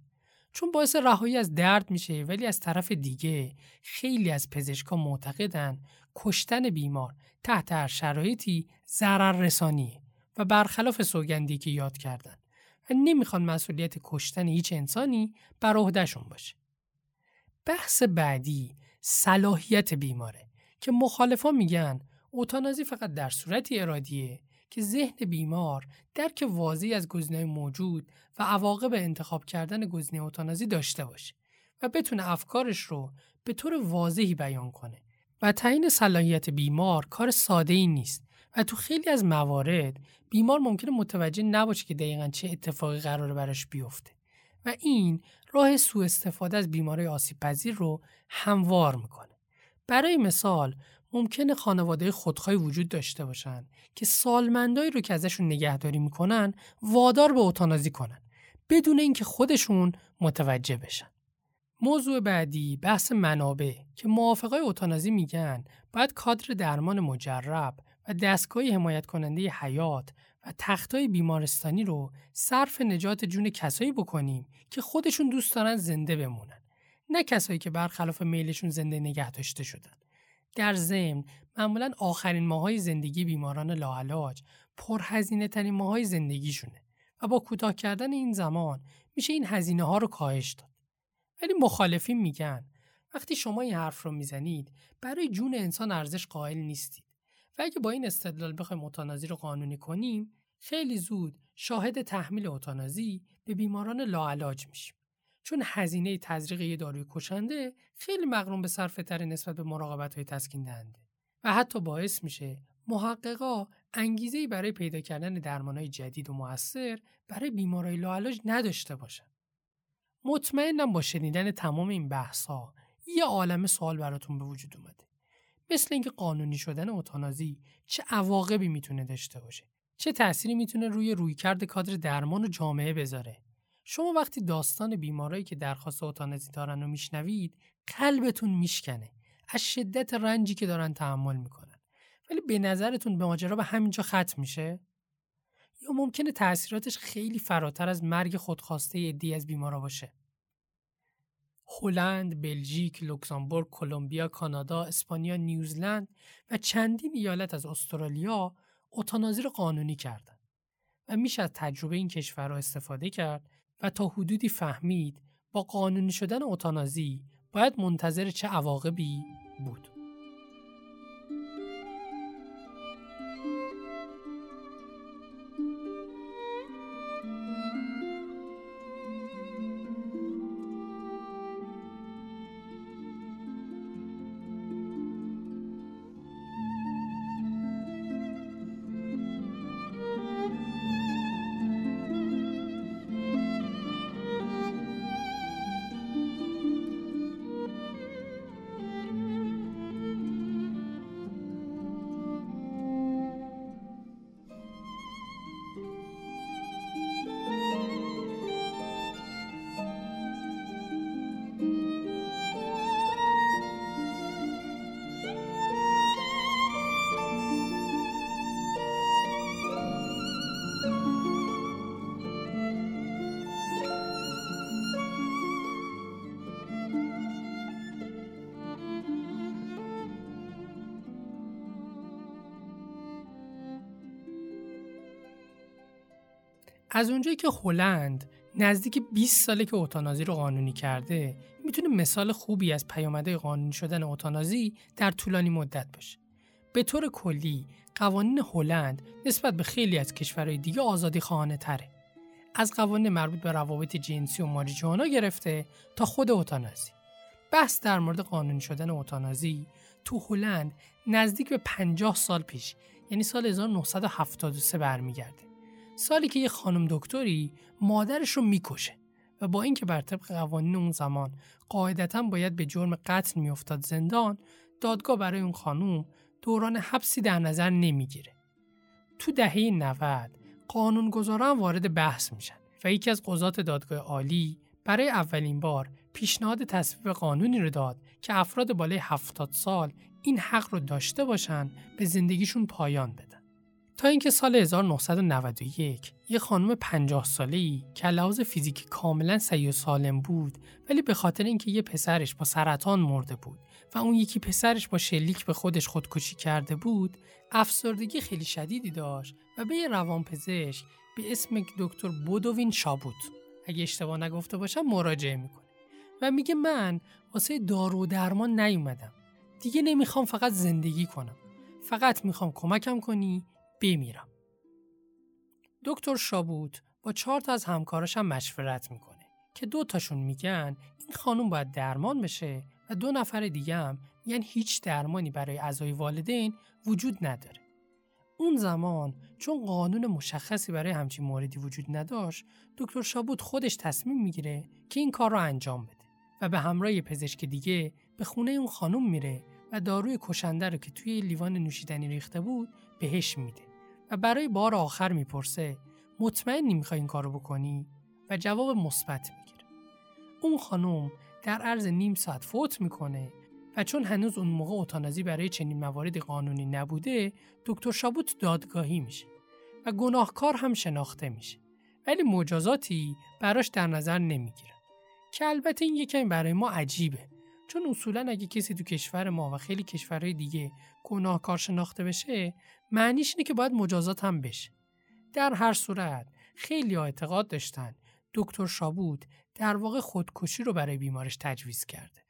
A: چون باعث رهایی از درد میشه ولی از طرف دیگه خیلی از پزشکا معتقدن کشتن بیمار تحت هر شرایطی ضرر رسانیه و برخلاف سوگندی که یاد کردن و نمی‌خوان مسئولیت کشتن هیچ انسانی بر عهدهشون باشه. بحث بعدی صلاحیت بیماره که مخالفان میگن اوتانازی فقط در صورتی ارادیه که ذهن بیمار درک واضحی از گزینه‌های موجود و عواقب انتخاب کردن گزینه اوتانازی داشته باشه و بتونه افکارش رو به طور واضحی بیان کنه و تعیین صلاحیت بیمار کار ساده ای نیست و تو خیلی از موارد بیمار ممکنه متوجه نباشه که دقیقا چه اتفاقی قراره براش بیفته و این راه سوء استفاده از بیماری آسیب پذیر رو هموار می‌کنه برای مثال ممکنه خانواده خودخواهی وجود داشته باشن که سالمندایی رو که ازشون نگهداری می‌کنن وادار به اوتانازی کنن بدون اینکه خودشون متوجه بشن. موضوع بعدی بحث منابع که موافقای اوتانازی میگن باید کادر درمان مجرب و دستگاه حمایت کننده حیات و تختای بیمارستانی رو صرف نجات جون کسایی بکنیم که خودشون دوست دارن زنده بمونن نه کسایی که برخلاف میلشون زنده نگه داشته شدن در ضمن معمولا آخرین ماهای زندگی بیماران لاعلاج پرهزینه ترین ماهای زندگیشونه و با کوتاه کردن این زمان میشه این هزینه ها رو کاهش داد. ولی مخالفین میگن وقتی شما این حرف رو می‌زنید برای جون انسان ارزش قائل نیستید و اگه با این استدلال بخوایم اوتانازی رو قانونی کنیم خیلی زود شاهد تحمیل اوتانازی به بیماران لاعلاج میشیم. چون هزینه تزریق یه داروی کشنده خیلی مقرون به صرفه تر نسبت به مراقبت های تسکین دهنده و حتی باعث میشه محققا انگیزه برای پیدا کردن درمانهای جدید و موثر برای بیمارای لاعلاج نداشته باشن. مطمئنم با شنیدن تمام این بحث ها یه عالم سوال براتون به وجود اومده. مثل اینکه قانونی شدن اوتانازی چه عواقبی می‌تونه داشته باشه. چه تأثیری می‌تونه روی رویکرد کادر درمان و جامعه بذاره شما وقتی داستان بیمارایی که درخواست اوتانازی دارن رو میشنوید قلبتون میشکنه از شدت رنجی که دارن تحمل می‌کنن ولی به نظرتون به ماجرا به همینجا ختم میشه ممکنه تاثیراتش خیلی فراتر از مرگ خودخواسته عدی از بیمارا باشه هلند، بلژیک، لوکزامبورگ، کلمبیا، کانادا، اسپانیا، نیوزلند و چندین ایالت از استرالیا اوتانازی رو قانونی کردن و میشه از تجربه این کشورها استفاده کرد و تا حدودی فهمید با قانونی شدن اوتانازی باید منتظر چه عواقبی بود. از اونجایی که هلند نزدیک 20 ساله که اوتانازی رو قانونی کرده می‌تونه مثال خوبی از پیامده قانونی شدن اوتانازی در طولانی مدت باشه. به طور کلی قوانین هلند نسبت به خیلی از کشورهای دیگه آزادی خواهانه تره از قوانین مربوط به روابط جنسی و ماریجوانا گرفته تا خود اوتانازی. بحث در مورد قانونی شدن اوتانازی تو هلند نزدیک به 50 سال پیش یعنی سال 1973 برمیگرده. سالی که یه خانم دکتری مادرش رو می‌کشه و با اینکه بر طبق قوانین اون زمان قاعدتا باید به جرم قتل میافتاد زندان دادگاه برای اون خانم دوران حبسی در نظر نمی‌گیره تو دهه 90 قانونگذاران وارد بحث میشن و یکی از قضات دادگاه عالی برای اولین بار پیشنهاد تصویب قانونی رو داد که افراد بالای 70 سال این حق رو داشته باشن به زندگیشون پایان بدن. تا اینکه سال 1991 یه خانم 50 ساله‌ای که لحاظ فیزیکی کاملا سعی و سالم بود ولی به خاطر اینکه یه پسرش با سرطان مرده بود و اون یکی پسرش با شلیک به خودش خودکشی کرده بود افسردگی خیلی شدیدی داشت و به یه روانپزشک به اسم دکتر بودوین شابوت. اگه اشتباه نگفته باشم مراجعه می‌کنه. و میگه من واسه دارو درمان نیومدم. دیگه نمی‌خوام فقط زندگی کنم. فقط می‌خوام کمکم کنی بمیرم. دکتر شابوت با چهار تا از همکاراش هم مشورت می‌کنه که دو تاشون میگن این خانم باید درمان بشه و دو نفر دیگه هم میگن هیچ درمانی برای اعضای والدین وجود نداره. اون زمان چون قانون مشخصی برای همچین موردی وجود نداشت دکتر شابوت خودش تصمیم می‌گیره که این کار رو انجام بده و به همراه پزشک دیگه به خونه اون خانم میره و داروی کشنده رو که توی لیوان نوشیدنی ریخته بود بهش میده و برای بار آخر می‌پرسه مطمئنی می‌خوای این کارو بکنی؟ و جواب مثبت می‌گیره. اون خانم در عرض نیم ساعت فوت می‌کنه و چون هنوز اون موقع اوتانازی برای چنین مواردی قانونی نبوده دکتر شابوت دادگاهی میشه و گناهکار هم شناخته میشه. ولی مجازاتی براش در نظر نمی‌گیره. که البته این یکمی برای ما عجیبه. چون اصولا اگه کسی تو کشور ما و خیلی کشورهای دیگه گناهکار شناخته بشه معنیش اینه که باید مجازات هم بشه در هر صورت خیلی اعتقاد داشتن دکتر شابود در واقع خودکشی رو برای بیمارش تجویز کرده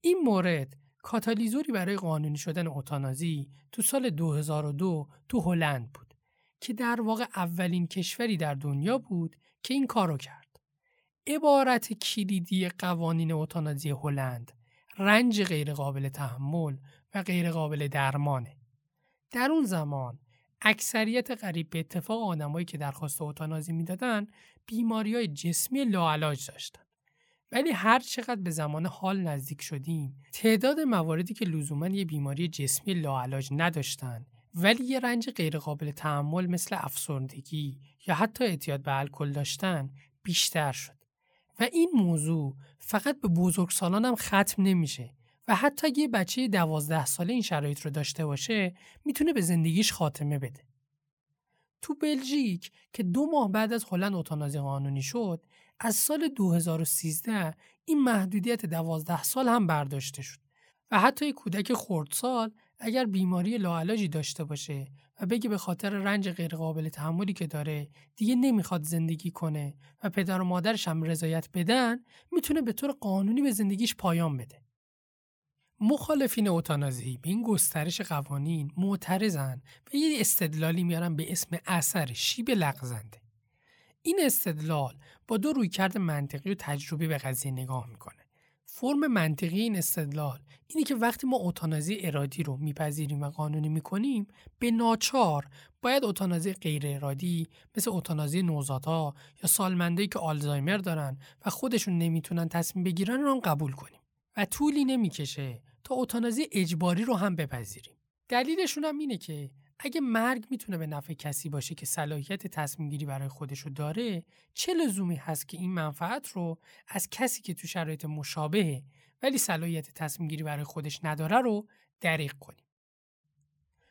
A: این مورد کاتالیزوری برای قانونی شدن اوتانازی تو سال 2002 تو هلند بود که در واقع اولین کشوری در دنیا بود که این کارو کرد. عبارت کلیدی قوانین اوتانازی هلند رنج غیرقابل تحمل و غیرقابل درمانه. در اون زمان اکثریت قریب به اتفاق آدمایی که درخواست اوتانازی می‌دادن بیماری های جسمی لاعلاج داشتن. ولی هر چقدر به زمان حال نزدیک شدیم تعداد مواردی که لزوما یه بیماری جسمی لاعلاج نداشتن ولی یه رنج غیرقابل تحمل مثل افسردگی یا حتی اعتیاد به الکل داشتن بیشتر شد. و این موضوع فقط به بزرگسالان هم ختم نمیشه و حتی یه بچه دوازده ساله این شرایط رو داشته باشه می‌تونه به زندگیش خاتمه بده. تو بلژیک که دو ماه بعد از هلند اوتانازی قانونی شد از سال 2013 این محدودیت دوازده سال هم برداشته شد و حتی کودک خردسال اگر بیماری لاعلاجی داشته باشه و بگه به خاطر رنج غیرقابل تحملی که داره دیگه نمی‌خواد زندگی کنه و پدر و مادرش هم رضایت بدن می‌تونه به طور قانونی به زندگیش پایان بده. مخالفین اوتانازی به این گسترش قوانین معترضن و یه استدلالی میارن به اسم اثر شیب لغزنده. این استدلال با دو رویکرد منطقی و تجربی به قضیه نگاه می‌کنه. فرم منطقی این استدلال اینه که وقتی ما اوتانازی ارادی رو میپذیریم و قانونی می‌کنیم به ناچار باید اوتانازی غیر ارادی مثل اوتانازی نوزادها یا سالمندایی که آلزایمر دارن و خودشون نمی‌تونن تصمیم بگیرن رو هم قبول کنیم و طولی نمی‌کشه تا اوتانازی اجباری رو هم بپذیریم. دلیلشون هم اینه که اگه مرگ می‌تونه به نفع کسی باشه که صلاحیت تصمیم گیری برای خودشو داره چه لزومی هست که این منفعت رو از کسی که تو شرایط مشابهه ولی صلاحیت تصمیم گیری برای خودش نداره رو دریق کنیم؟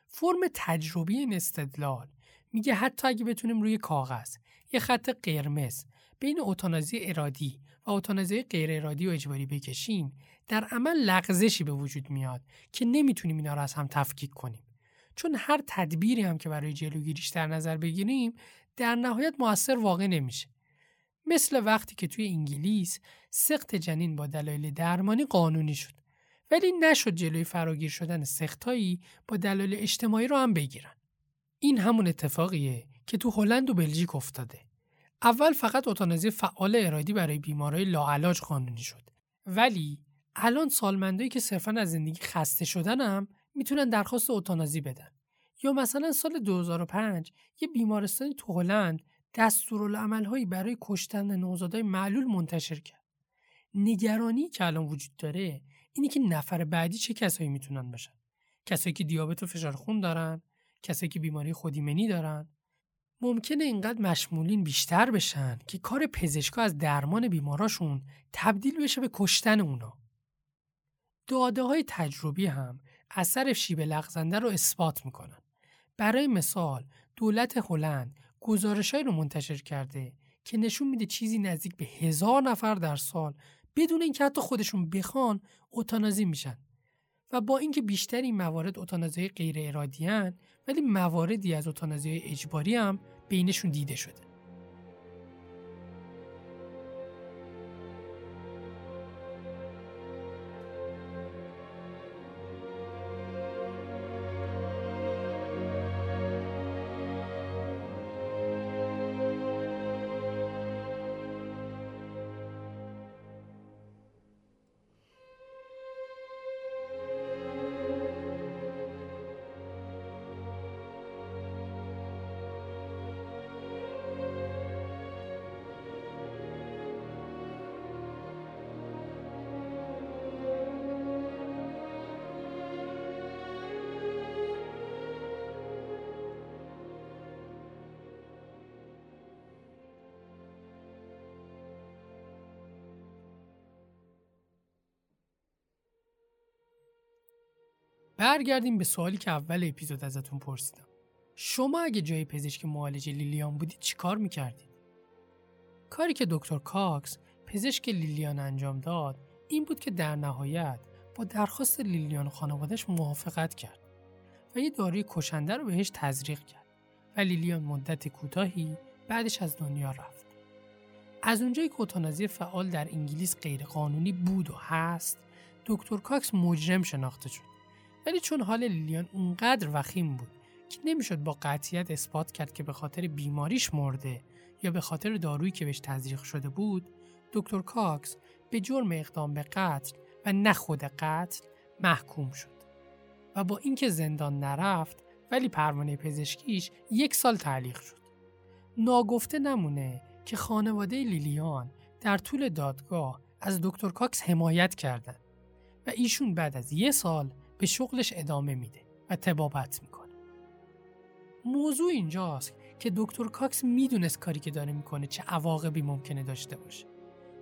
A: فرم تجربی این استدلال میگه حتی اگه بتونیم روی کاغذ یه خط قرمز بین اوتانازی ارادی و اوتانازی غیر ارادی و اجباری بکشیم در عمل لغزشی به وجود میاد که نمی‌تونیم اینا رو از هم تفکیک کنیم. چون هر تدبیری هم که برای جلوگیریش در نظر بگیریم در نهایت موثر واقع نمیشه. مثل وقتی که توی انگلیس سخت جنین با دلایل درمانی قانونی شد ولی نشد جلوی فراگیر شدن سختایی با دلایل اجتماعی رو هم بگیرن. این همون اتفاقیه که تو هلند و بلژیک افتاده. اول فقط اتانازی فعال ارادی برای بیمارای لاعلاج قانونی شد. ولی الان سالمندایی که صرفا از زندگی خسته شدن هم می‌تونن درخواست اتانازی بدن. یا مثلا سال 2005 یه بیمارستانی تو هلند دستورالعملهایی برای کشتن نوزادای معلول منتشر کرد. نگرانی که الان وجود داره اینه که نفر بعدی چه کسایی می‌تونن باشن؟ کسایی که دیابت و فشار خون دارن کسایی که بیماری خودیمنی دارن. ممکنه اینقدر مشمولین بیشتر بشن که کار پزشکا از درمان بیماراشون تبدیل بشه به کشتن اونا. داده های تجربی هم اثر شیب لغزنده رو اثبات می‌کنن. برای مثال دولت هلند گزارشهایی رو منتشر کرده که نشون میده چیزی نزدیک به هزار نفر در سال بدون اینکه حتی خودشون بخوان اوتانازی میشن و با اینکه بیشتر این موارد اوتانازی غیر ارادی ولی مواردی از اوتانازی اجباری هم بینشون دیده شده برگردیم به سوالی که اول اپیزود ازتون پرسیدم. شما اگه جای پزشک معالج لیلیان بودید چیکار می‌کردید؟ کاری که دکتر کاکس پزشک لیلیان انجام داد این بود که در نهایت با درخواست لیلیان و خانوادش موافقت کرد و یه داروی کشنده رو بهش تزریق کرد و لیلیان مدت کوتاهی بعدش از دنیا رفت. از اونجایی که اوتانازی فعال در انگلیس غیرقانونی بود و هست دکتر کاکس مجرم شناخته شد. ولی چون حال لیلیان اونقدر وخیم بود که نمی‌شد با قطعیت اثبات کرد که به خاطر بیماریش مرده یا به خاطر دارویی که بهش تزریق شده بود دکتر کاکس به جرم اقدام به قتل و نه خود قتل محکوم شد و با اینکه زندان نرفت ولی پروانه پزشکیش یک سال تعلیق شد. ناگفته نمونه که خانواده لیلیان در طول دادگاه از دکتر کاکس حمایت کردند و ایشون بعد از یه سال به شغلش ادامه میده و طبابت می‌کنه. موضوع اینجاست که دکتر کاکس می‌دونست کاری که داره می‌کنه چه عواقبی ممکنه داشته باشه.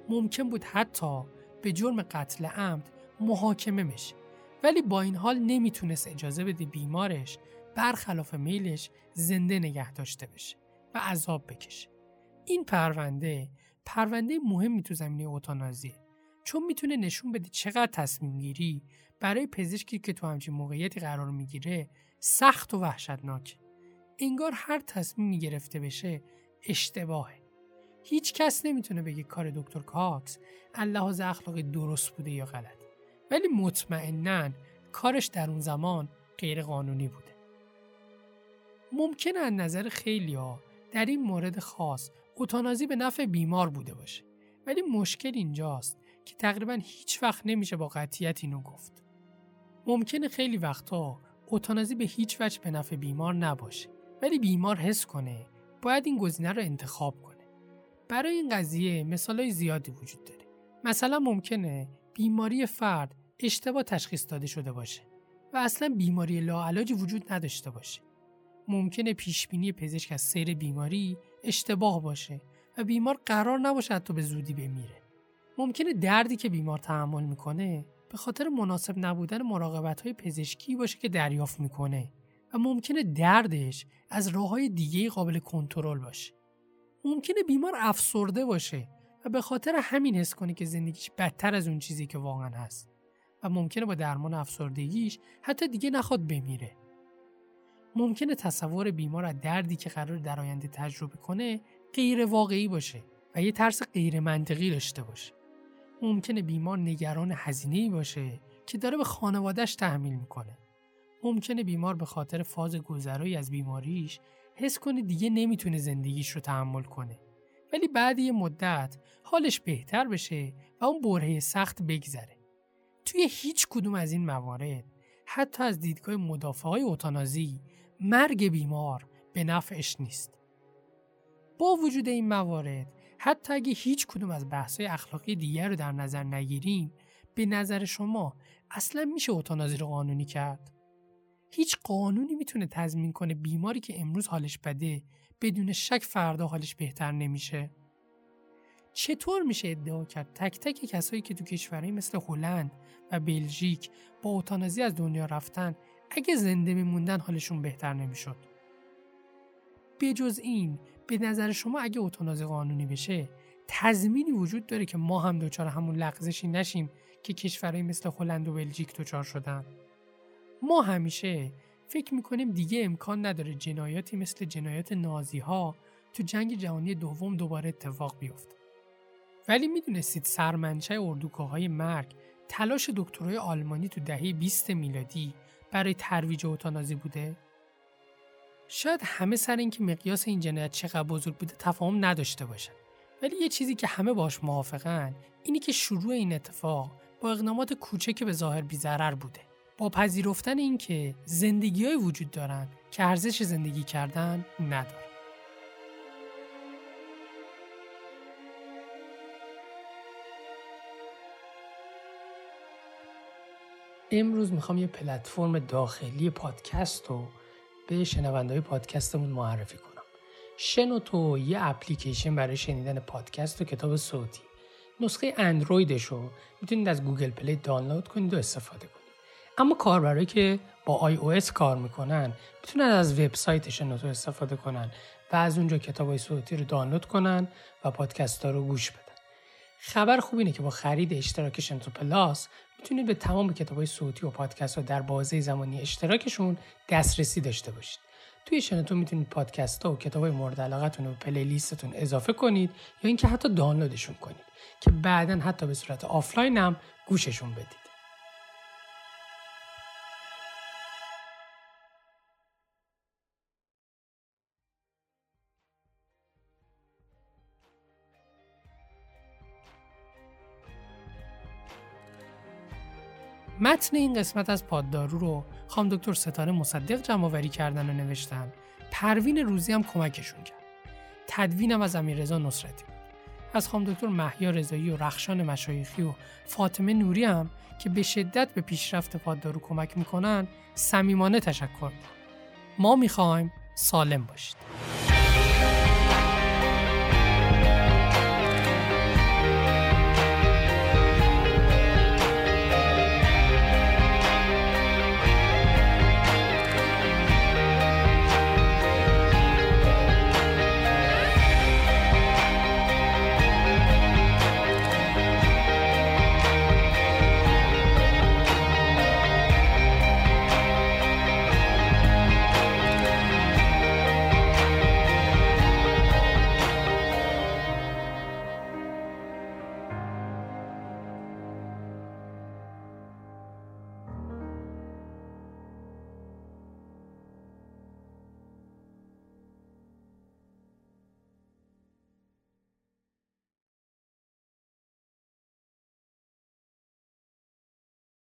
A: ممکن بود حتی به جرم قتل عمد محاکمه بشه ولی با این حال نمی‌تونست اجازه بده بیمارش برخلاف میلش زنده نگه داشته بشه و عذاب بکشه. این پرونده پرونده مهمی تو زمینه اوتانازیه چون می‌تونه نشون بده چقدر تصمیم گیری برای پزشکی که تو همچین موقعیتی قرار می‌گیره سخت و وحشتناک. انگار هر تصمیمی گرفته بشه اشتباهه. هیچ کس نمی‌تونه بگه کار دکتر کاکس لحاظ اخلاقی درست بوده یا غلط. ولی مطمئنا کارش در اون زمان غیر قانونی بوده. ممکنه از نظر خیلی ها در این مورد خاص اوتانازی به نفع بیمار بوده باشه. ولی مشکل اینجاست که تقریبا هیچ وقت نمیشه با قطیت اینو گفت. ممکنه خیلی وقتا اوتانازی به هیچ وجه به نفع بیمار نباشه ولی بیمار حس کنه باید این گزینه رو انتخاب کنه. برای این قضیه مثالای زیادی وجود داره. مثلا ممکنه بیماری فرد اشتباه تشخیص داده شده باشه و اصلا بیماری لاعلاجی وجود نداشته باشه. ممکنه پیشبینی پزشک از سیر بیماری اشتباه باشه و بیمار قرار نباشه حتی به زودی بمیره. ممکنه دردی که بیمار تحمل می‌کنه به خاطر مناسب نبودن مراقبت های پزشکی باشه که دریافت می‌کنه و ممکنه دردش از راه های دیگه قابل کنترل باشه. ممکنه بیمار افسرده باشه و به خاطر همین حس کنه که زندگیش بدتر از اون چیزی که واقعا هست و ممکنه با درمان افسردگیش حتی دیگه نخواد بمیره. ممکنه تصور بیمار از دردی که قرار در آینده تجربه کنه غیر واقعی باشه و یه ترس غیر منطقی داشته باشه. ممکنه بیمار نگران هزینه باشه که داره به خانوادهش تحمیل می‌کنه. ممکنه بیمار به خاطر فاز گذرایی از بیماریش حس کنه دیگه نمی‌تونه زندگیش رو تحمل کنه. ولی بعد یه مدت حالش بهتر بشه و اون برهه سخت بگذره. توی هیچ کدوم از این موارد حتی از دیدگاه مدافع های اوتانازی مرگ بیمار به نفعش نیست. با وجود این موارد حتی اگه هیچ کدوم از بحث‌های اخلاقی دیگر رو در نظر نگیریم به نظر شما اصلا میشه اوتانازی رو قانونی کرد؟ هیچ قانونی می‌تونه تضمین کنه بیماری که امروز حالش بده بدون شک فردا حالش بهتر نمیشه؟ چطور میشه ادعا کرد تک تک کسایی که تو کشورهایی مثل هلند و بلژیک با اوتانازی از دنیا رفتن اگه زنده میموندن حالشون بهتر نمی‌شد؟ بجز این به نظر شما اگه اوتانازی قانونی بشه تضمینی وجود داره که ما هم دچار همون لغزشی نشیم که کشورهای مثل هلند و بلژیک دچار شدن؟ ما همیشه فکر می‌کنیم دیگه امکان نداره جنایاتی مثل جنایات نازی ها تو جنگ جهانی دوم دوباره اتفاق بیفته. ولی می‌دونستید سرمنشه اردوگاههای مرگ تلاش دکترای آلمانی تو دهه 20 میلادی برای ترویج اوتانازی بوده؟ شاید همه سر اینکه مقیاس این جنایت چقدر بزرگ بوده تفاهم نداشته باشن. ولی یه چیزی که همه باش موافقن اینی که شروع این اتفاق با اقدامات کوچک به ظاهر بیضرر بوده. با پذیرفتن اینکه زندگی های وجود دارن که ارزش زندگی کردن ندارن امروز می‌خوام یه پلتفرم داخلی پادکست رو به شنونده پادکستمون معرفی کنم. شنوتو یه اپلیکیشن برای شنیدن پادکست و کتاب صوتی. نسخه اندرویدش رو می‌تونید از Google Play دانلود کنید و استفاده کنید. اما کاربرایی که با iOS کار می‌کنن می‌تونن از وبسایت شنوتو استفاده کنن و از اونجا کتاب های صوتی رو دانلود کنن و پادکست ها رو گوش بدن. خبر خوب اینه که با خرید اشتراک شنوتو Plus می‌تونید به تمام کتاب های صوتی و پادکست ها در بازه زمانی اشتراکشون دسترسی داشته باشید. توی شنوتو می‌تونید پادکست ها و کتاب های مورد علاقتون رو به playlist تون اضافه کنید یا اینکه حتی دانلودشون کنید که بعدا حتی به صورت آفلاین هم گوششون بدید. متن این قسمت از پاددارو رو خام دکتر ستاره مصدق جمع کردن و نوشتن. پروین روزی هم کمکشون کرد. تدوینم از امیررضا نصرتی از خام دکتر محیا رضایی و رخشان مشایخی و فاطمه نوری هم که به شدت به پیشرفت پاددارو کمک می‌کنن صمیمانه تشکر ما می‌خوایم سالم باشید.